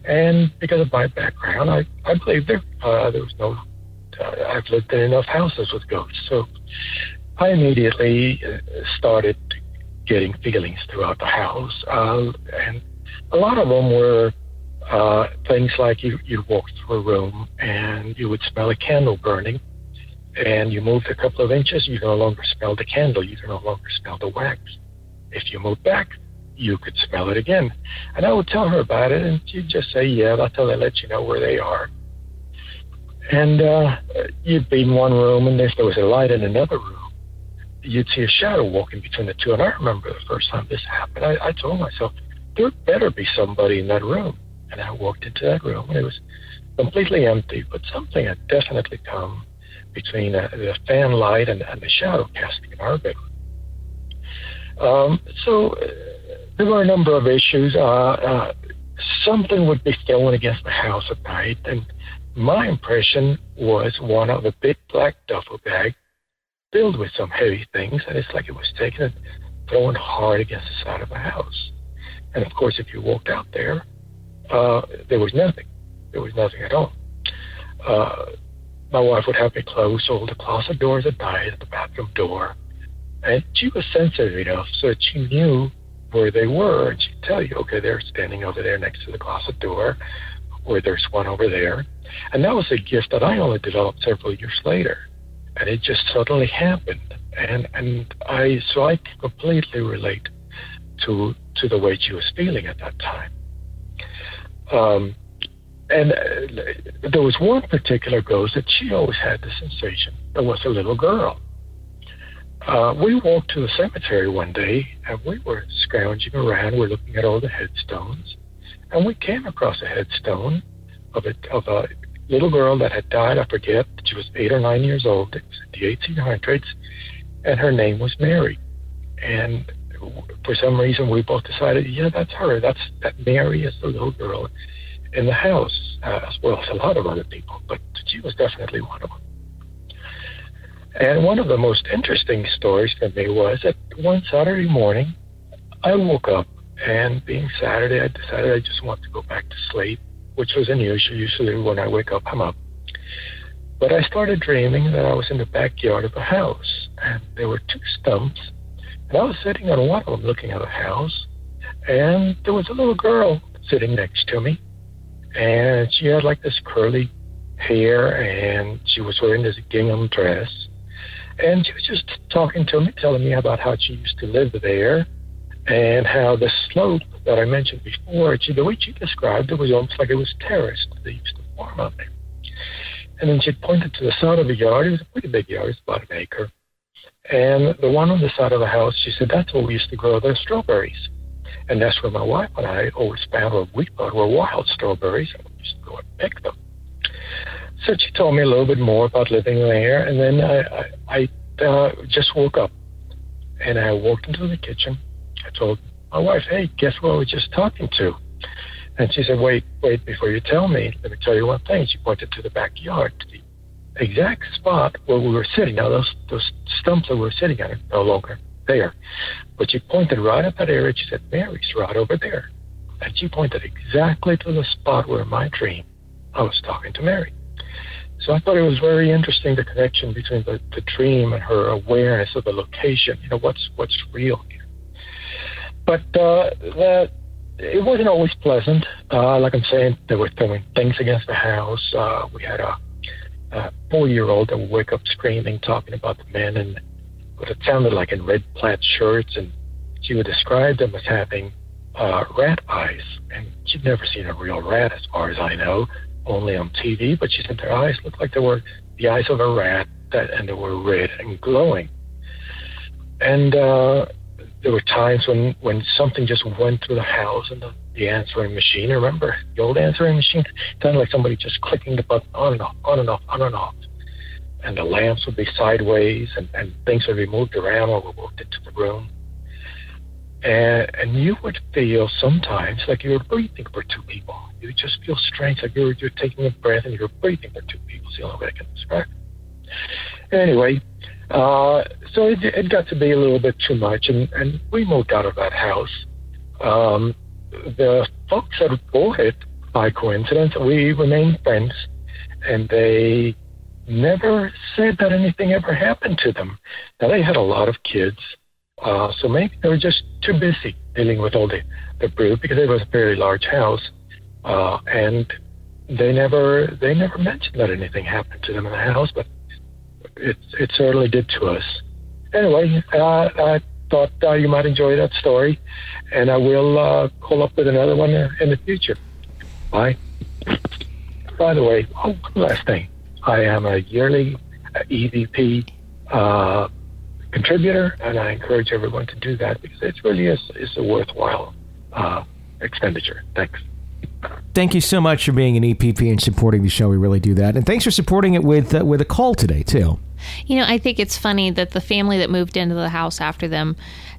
and because of my background, I I believed her. Uh, there was no. Uh, I've lived in enough houses with ghosts, so I immediately uh, started getting feelings throughout the house, uh, and a lot of them were uh, things like you you walk through a room and you would smell a candle burning, and you moved a couple of inches, you no longer smell the candle, you no longer smell the wax. If you move back, you could smell it again. And I would tell her about it, and she'd just say, "Yeah, that's how they let you know where they are." And uh, you'd be in one room, and if there was a light in another room, you'd see a shadow walking between the two. And I remember the first time this happened, I, I told myself, there better be somebody in that room. And I walked into that room, and it was completely empty, but something had definitely come between the fan light and, and the shadow casting in our bedroom. Um, so uh, there were a number of issues. Uh, uh, something would be thrown against the house at night, and my impression was one of a big black duffel bag filled with some heavy things, and it's like it was taken and throwing hard against the side of a house. And of course, if you walked out there, uh, there was nothing. There was nothing at all. Uh, my wife would have me close all the closet doors at night, the bathroom door, and she was sensitive enough so that she knew where they were, and she'd tell you, okay, they're standing over there next to the closet door, or there's one over there. And that was a gift that I only developed several years later. And it just suddenly happened. And and I so I completely relate to to the way she was feeling at that time. Um, and uh, there was one particular ghost that she always had the sensation. There was a little girl. Uh, we walked to the cemetery one day and we were scrounging around. We're looking at all the headstones, and we came across a headstone of a of a little girl that had died. I forget. She was eight or nine years old. It was in the 1800s, and her name was Mary. And for some reason, we both decided, yeah, that's her. That's that Mary is the little girl in the house, uh, as well as a lot of other people, but she was definitely one of them. And one of the most interesting stories for me was that one Saturday morning, I woke up, and being Saturday, I decided I just want to go back to sleep, which was unusual. Usually, when I wake up, I'm up. But I started dreaming that I was in the backyard of a house, and there were two stumps, and I was sitting on one of them looking at the house, and there was a little girl sitting next to me and she had like this curly hair, and she was wearing this gingham dress, and she was just talking to me, telling me about how she used to live there, and how the slope that I mentioned before, she, the way she described it was almost like it was terraced. They used to farm out there. And then she pointed to the side of the yard. It was a pretty big yard, it's about an acre. And the one on the side of the house, she said, that's where we used to grow the strawberries. And that's where my wife and I always found what we thought were wild strawberries, and we used to go and pick them. So she told me a little bit more about living there, and then I, I, I uh, just woke up, and I walked into the kitchen. I told my wife, "Hey, guess what I was just talking to?" And she said, "Wait, wait, before you tell me, let me tell you one thing." She pointed to the backyard, to the exact spot where we were sitting. Now, those those stumps that we were sitting on are no longer there. But she pointed right at that area. She said, Mary's right over there. And she pointed exactly to the spot where my dream I was talking to Mary. So I thought it was very interesting the connection between the, the dream and her awareness of the location. You know, what's what's real here. But uh, that it wasn't always pleasant. Uh, like I'm saying, they were throwing things against the house. Uh, we had a, a four-year-old that would wake up screaming, talking about the men and what it sounded like in red plaid shirts, and she would describe them as having uh, rat eyes. And she'd never seen a real rat, as far as I know, only on TV. But she said their eyes looked like they were the eyes of a rat, that, and they were red and glowing. And uh, there were times when when something just went through the house and the, the answering machine. Remember the old answering machine? It sounded like somebody just clicking the button on and off, on and off, on and off and the lamps would be sideways and, and things would be moved around or we walked into the room. And, and you would feel sometimes like you were breathing for two people. You just feel strange, like you're, you're taking a breath and you're breathing for two people. It's the only way I can describe it. Anyway, uh, so it, it got to be a little bit too much, and, and we moved out of that house. Um, the folks that bought it, by coincidence, we remained friends, and they never said that anything ever happened to them. Now, they had a lot of kids, uh, so maybe they were just too busy dealing with all the, the brood because it was a very large house, uh, and they never they never mentioned that anything happened to them in the house, but it it certainly did to us. Anyway, uh, I thought uh, you might enjoy that story, and I will uh, call up with another one in the future. Bye. By the way, oh, last thing. I am a yearly EPP uh, contributor, and I encourage everyone to do that because it really is, is a worthwhile uh, expenditure. Thanks. Thank you so much for being an EPP and supporting the show. We really do that, and thanks for supporting it with uh, with a call today too. You know, I think it's funny that the family that moved into the house after them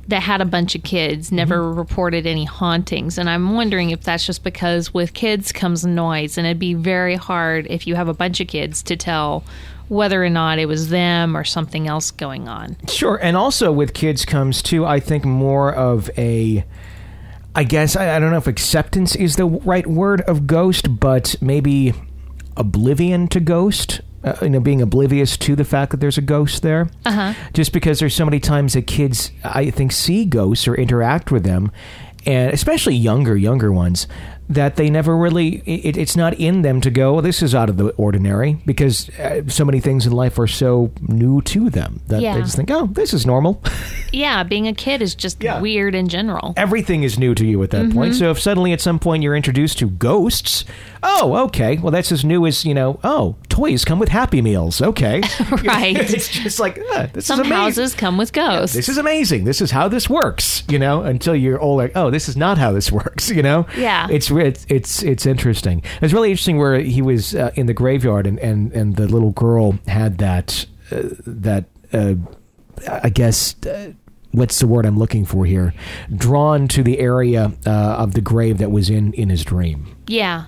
that had a bunch of kids never mm-hmm. reported any hauntings. And I'm wondering if that's just because with kids comes noise, and it'd be very hard if you have a bunch of kids to tell whether or not it was them or something else going on. Sure, and also with kids comes too, I think more of a. I guess I, I don't know if acceptance is the right word of ghost, but maybe oblivion to ghost. Uh, you know, being oblivious to the fact that there's a ghost there. Uh-huh. Just because there's so many times that kids, I think, see ghosts or interact with them, and especially younger, younger ones, that they never really, it, it's not in them to go, this is out of the ordinary, because uh, so many things in life are so new to them that Yeah. they just think, oh, this is normal. Yeah, being a kid is just Yeah. weird in general. Everything is new to you at that point. So if suddenly at some point you're introduced to ghosts, oh, okay, well, that's as new as, you know, oh, toys come with Happy Meals. Okay. Right. it's just like, ah, this Some is amazing. houses come with ghosts. this is amazing. This is how this works, you know, until you're all like, oh, this is not how this works, you know? Yeah. It's it's it's, it's interesting. It's really interesting where he was uh, in the graveyard and, and, and the little girl had that, uh, that uh, I guess, uh, what's the word I'm looking for here? Drawn to the area uh, of the grave that was in, in his dream. yeah.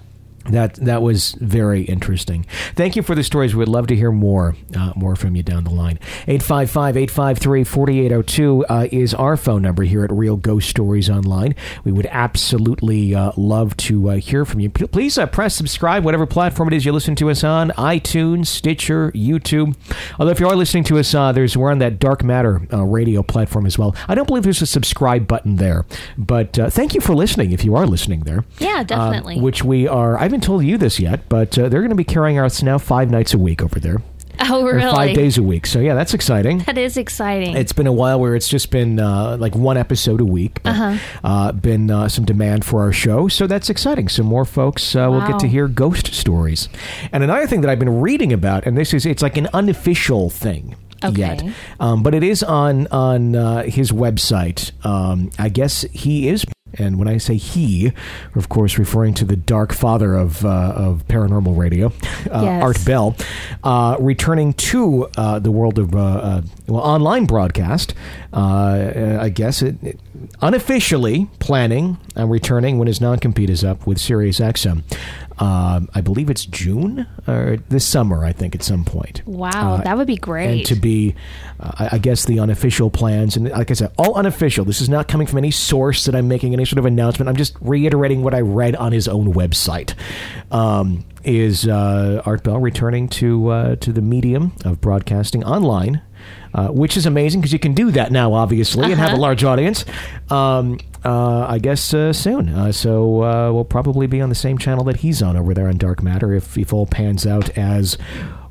That that was very interesting. Thank you for the stories. We'd love to hear more uh, more from you down the line. 855-853-4802 uh, is our phone number here at Real Ghost Stories Online. We would absolutely uh, love to uh, hear from you. P- Please uh, press subscribe, whatever platform it is you listen to us on, iTunes, Stitcher, YouTube. Although if you are listening to us, uh, there's we're on that Dark Matter uh, radio platform as well. I don't believe there's a subscribe button there, but uh, thank you for listening if you are listening there Yeah, definitely. which we are. I haven't told you this yet, but uh, they're going to be carrying us now five nights a week over there, oh, really? five days a week. So yeah, that's exciting. That is exciting. It's been a while where it's just been uh, like one episode a week, but Uh-huh. uh, been uh, some demand for our show, so that's exciting. So more folks uh, will get to hear ghost stories. And another thing that I've been reading about, and this is it's like an unofficial thing. Okay. Yet, um, but it is on on uh, his website. Um, I guess he is, and when I say he, we're of course referring to the dark father of uh, of paranormal radio, uh, Yes. Art Bell, uh, returning to uh, the world of uh, uh, well online broadcast. Uh, I guess it, it- unofficially planning on returning when his non compete is up with Sirius XM. Um, I believe it's June or this summer. I think at some point. wow, Uh, that would be great. and to be, uh, I guess, the unofficial plans. And like I said, all unofficial. This is not coming from any source that I'm making any sort of announcement. I'm just reiterating what I read on his own website. Um, is uh, Art Bell returning to uh, to the medium of broadcasting online? Uh, which is amazing because you can do that now, obviously, and have a Uh-huh. large audience. Um, uh, I guess uh, soon. Uh, so uh, we'll probably be on the same channel that he's on over there on Dark Matter if, if all pans out as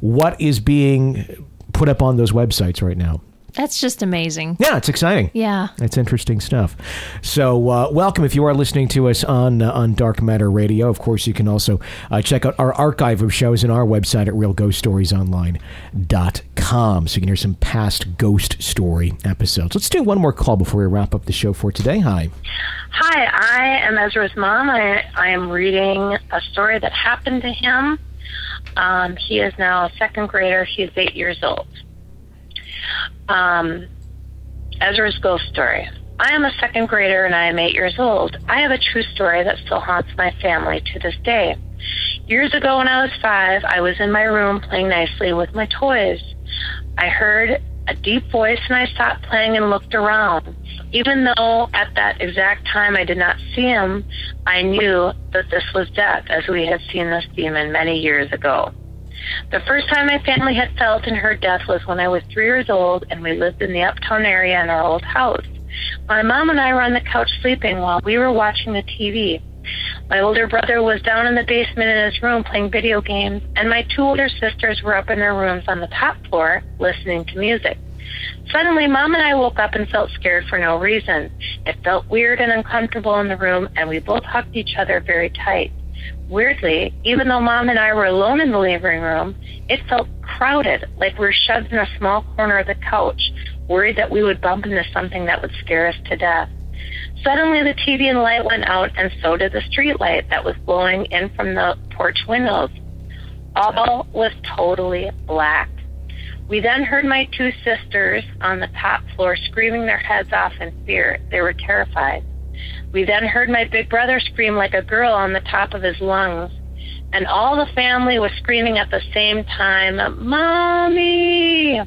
what is being put up on those websites right now. That's just amazing. Yeah, it's exciting. Yeah. It's interesting stuff. So, uh, welcome if you are listening to us on uh, on Dark Matter Radio. Of course, you can also uh, check out our archive of shows on our website at realghoststoriesonline.com so you can hear some past ghost story episodes. Let's do one more call before we wrap up the show for today. Hi. Hi, I am Ezra's mom. I, I am reading a story that happened to him. Um, he is now a second grader. He is eight years old. Um, Ezra's ghost story. I am a second grader and I am eight years old. I have a true story that still haunts my family to this day. Years ago, when I was five, I was in my room playing nicely with my toys. I heard a deep voice and I stopped playing and looked around. Even though at that exact time I did not see him, I knew that this was death, as we had seen this demon many years ago. The first time my family had felt and heard death was when I was three years old and we lived in the uptown area in our old house. My mom and I were on the couch sleeping while we were watching the TV. My older brother was down in the basement in his room playing video games, and my two older sisters were up in their rooms on the top floor listening to music. Suddenly, Mom and I woke up and felt scared for no reason. It felt weird and uncomfortable in the room, and we both hugged each other very tight. Weirdly, even though Mom and I were alone in the living room, it felt crowded, like we were shoved in a small corner of the couch, worried that we would bump into something that would scare us to death. Suddenly, the TV and light went out, and so did the street light that was blowing in from the porch windows. All was totally black. We then heard my two sisters on the top floor screaming their heads off in fear. They were terrified. We then heard my big brother scream like a girl on the top of his lungs. and all the family was screaming at the same time, Mommy!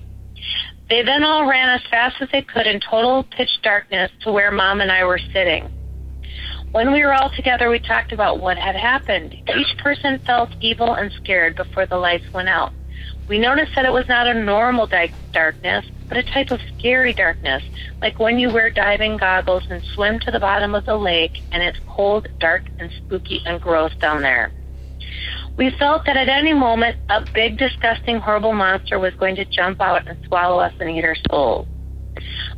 They then all ran as fast as they could in total pitch darkness to where Mom and I were sitting. When we were all together, we talked about what had happened. Each person felt evil and scared before the lights went out. We noticed that it was not a normal darkness, but a type of scary darkness, like when you wear diving goggles and swim to the bottom of the lake and it's cold, dark, and spooky and gross down there. We felt that at any moment a big, disgusting, horrible monster was going to jump out and swallow us and eat our souls.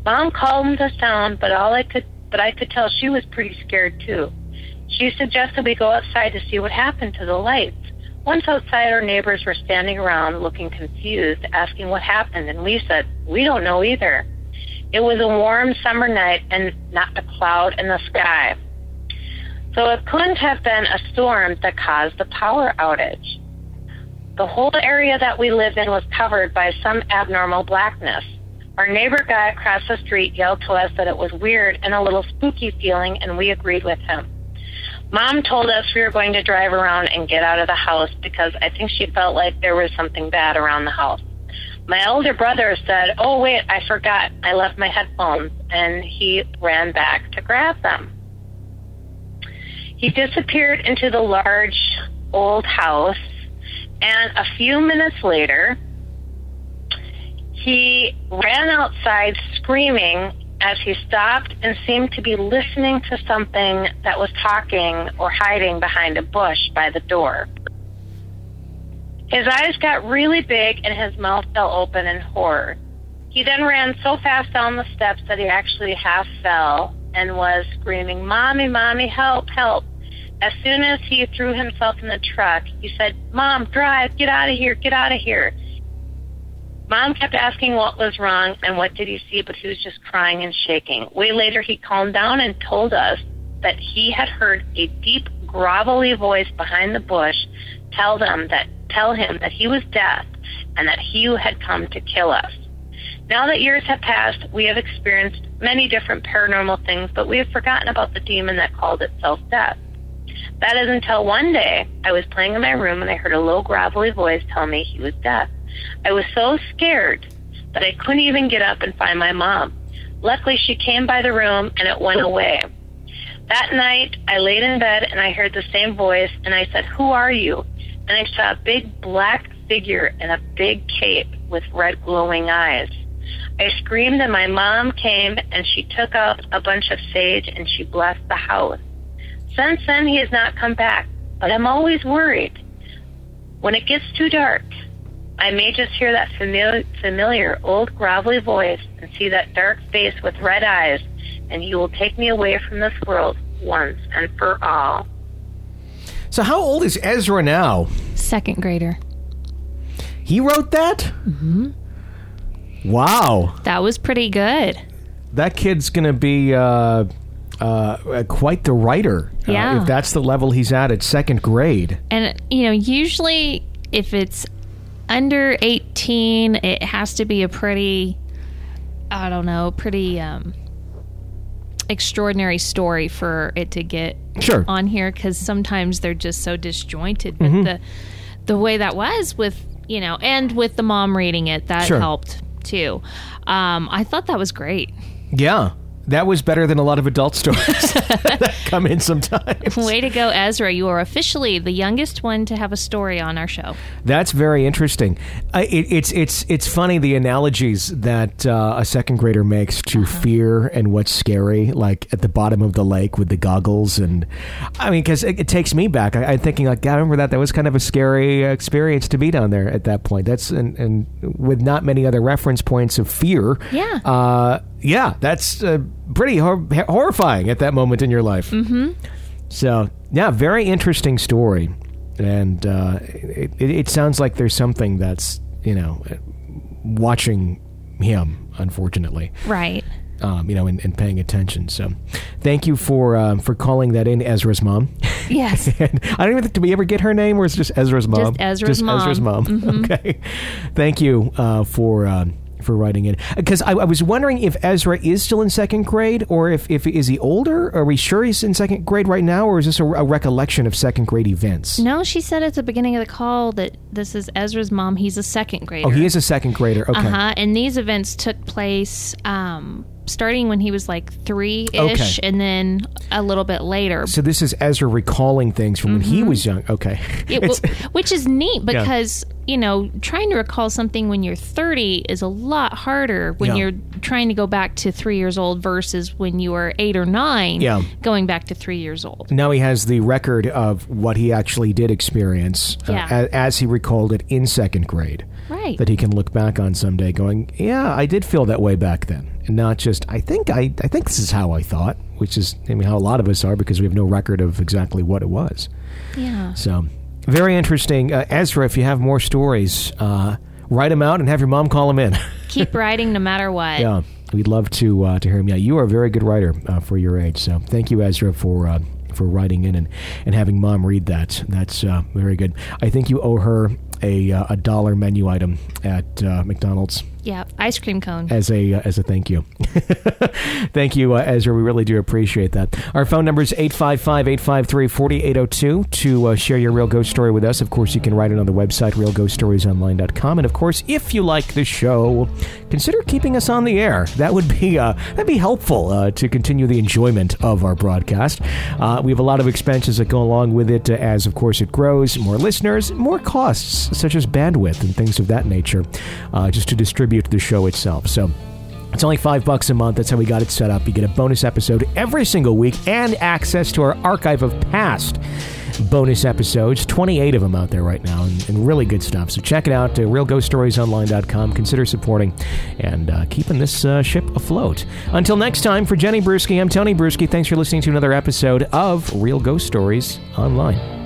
Mom calmed us down, but all I could but I could tell she was pretty scared too. She suggested we go outside to see what happened to the lights. Once outside, our neighbors were standing around looking confused, asking what happened, and we said, We don't know either. It was a warm summer night and not a cloud in the sky. So it couldn't have been a storm that caused the power outage. The whole area that we lived in was covered by some abnormal blackness. Our neighbor guy across the street yelled to us that it was weird and a little spooky feeling, and we agreed with him. Mom told us we were going to drive around and get out of the house because I think she felt like there was something bad around the house. My older brother said, Oh, wait, I forgot. I left my headphones. And he ran back to grab them. He disappeared into the large old house, and a few minutes later, he ran outside screaming as he stopped and seemed to be listening to something that was talking or hiding behind a bush by the door. His eyes got really big and his mouth fell open in horror. He then ran so fast down the steps that he actually half fell and was screaming, Mommy, Mommy, help, help. As soon as he threw himself in the truck, he said, Mom, drive, get out of here, get out of here. Mom kept asking what was wrong and what did he see, but he was just crying and shaking. Way later, he calmed down and told us that he had heard a deep, grovelly voice behind the bush tell them that tell him that he was death and that he had come to kill us. Now that years have passed, we have experienced many different paranormal things, but we have forgotten about the demon that called itself death. That is until one day I was playing in my room and I heard a low, gravelly voice tell me he was death. I was so scared that I couldn't even get up and find my mom. Luckily, she came by the room and it went away. That night, I laid in bed and I heard the same voice and I said, Who are you? And I saw a big black figure in a big cape with red glowing eyes. I screamed and my mom came and she took out a bunch of sage and she blessed the house. Since then, he has not come back, but I'm always worried. When it gets too dark, I may just hear that familiar, familiar old gravelly voice and see that dark face with red eyes, and you will take me away from this world once and for all. So, how old is Ezra now? Second grader. He wrote that? Mm-hmm. Wow. That was pretty good. That kid's going to be uh, uh, quite the writer. uh, Yeah. if that's the level he's at at second grade. And, you know, usually if it's under 18, it has to be a pretty, I don't know, pretty um, extraordinary story for it to get Sure. on here because sometimes they're just so disjointed. But the, the way that was with, you know, and with the mom reading it, that Sure. helped too. Um, I thought that was great. Yeah. That was better than a lot of adult stories that come in sometimes. Way to go, Ezra. You are officially the youngest one to have a story on our show. That's very interesting. Uh, it, it's it's it's funny the analogies that uh, a second grader makes to fear and what's scary, like at the bottom of the lake with the goggles, and I mean, because it, it takes me back. I, I'm thinking like, I remember that. That was kind of a scary experience to be down there at that point. That's and, and with not many other reference points of fear. Yeah. Uh, yeah, that's uh, pretty hor- horrifying at that moment in your life. Mm-hmm. So, yeah, very interesting story, and uh, it, it, it sounds like there's something that's you know watching him, unfortunately, Right. um, you know, and, and paying attention. So, thank you for um, for calling that in, Ezra's mom. Yes. and I don't even think did we ever get her name, or is it just Ezra's mom? Ezra's mom. Ezra's mom. Mhm. Okay. Thank you uh, for um, for writing it because I, I was wondering if Ezra is still in second grade or if, if is he older? Are we sure he's in second grade right now, or is this a, a recollection of second grade events? No, she said at the beginning of the call that this is Ezra's mom. He's a second grader. Oh, he is a second grader. Okay. Uh huh. And these events took place um, starting when he was like three ish, Okay. and then a little bit later. So this is Ezra recalling things from when he was young. Okay. Mm-hmm. It- which is neat because you know trying to recall something when you're 30 is a lot harder when Yeah. you're trying to go back to three years old versus when you were eight or nine Yeah. going back to three years old now he has the record of what he actually did experience uh, Yeah. a- as he recalled it in second grade. Right that he can look back on someday going, yeah, I did feel that way back then. And not just, I think I, I think this is how I thought, which is I mean, how a lot of us are because we have no record of exactly what it was. yeah So, very interesting. Uh, Ezra, if you have more stories, uh, write them out and have your mom call them in. keep writing no matter what yeah, we'd love to uh, to hear them. Yeah, you are a very good writer uh, for your age. So, thank you, Ezra, for uh, for writing in and, and having mom read that. That's uh, very good. I think you owe her a uh, a dollar menu item at uh, McDonald's. Yeah ice cream cone as a uh, as a thank you. thank you, uh, Ezra. We really do appreciate that. Our phone number is 855-853-4802 to uh, share your real ghost story with us. Of course, you can write it on the website realghoststoriesonline.com. And of course, if you like the show, consider keeping us on the air. That would be uh, that'd be helpful uh, to continue the enjoyment of our broadcast. Uh, we have a lot of expenses that go along with it, as of course it grows. More listeners, more costs such as bandwidth and things of that nature, just to distribute the show itself. So. It's only five bucks a month. That's how we got it set up. You get a bonus episode every single week and access to our archive of past bonus episodes. 28 of them out there right now, and, and really good stuff. So check it out, uh, realghoststoriesonline.com. Consider supporting and uh, keeping this uh, ship afloat. Until next time, for Jenny Brueschi, I'm Tony Brueschi. Thanks for listening to another episode of Real Ghost Stories Online.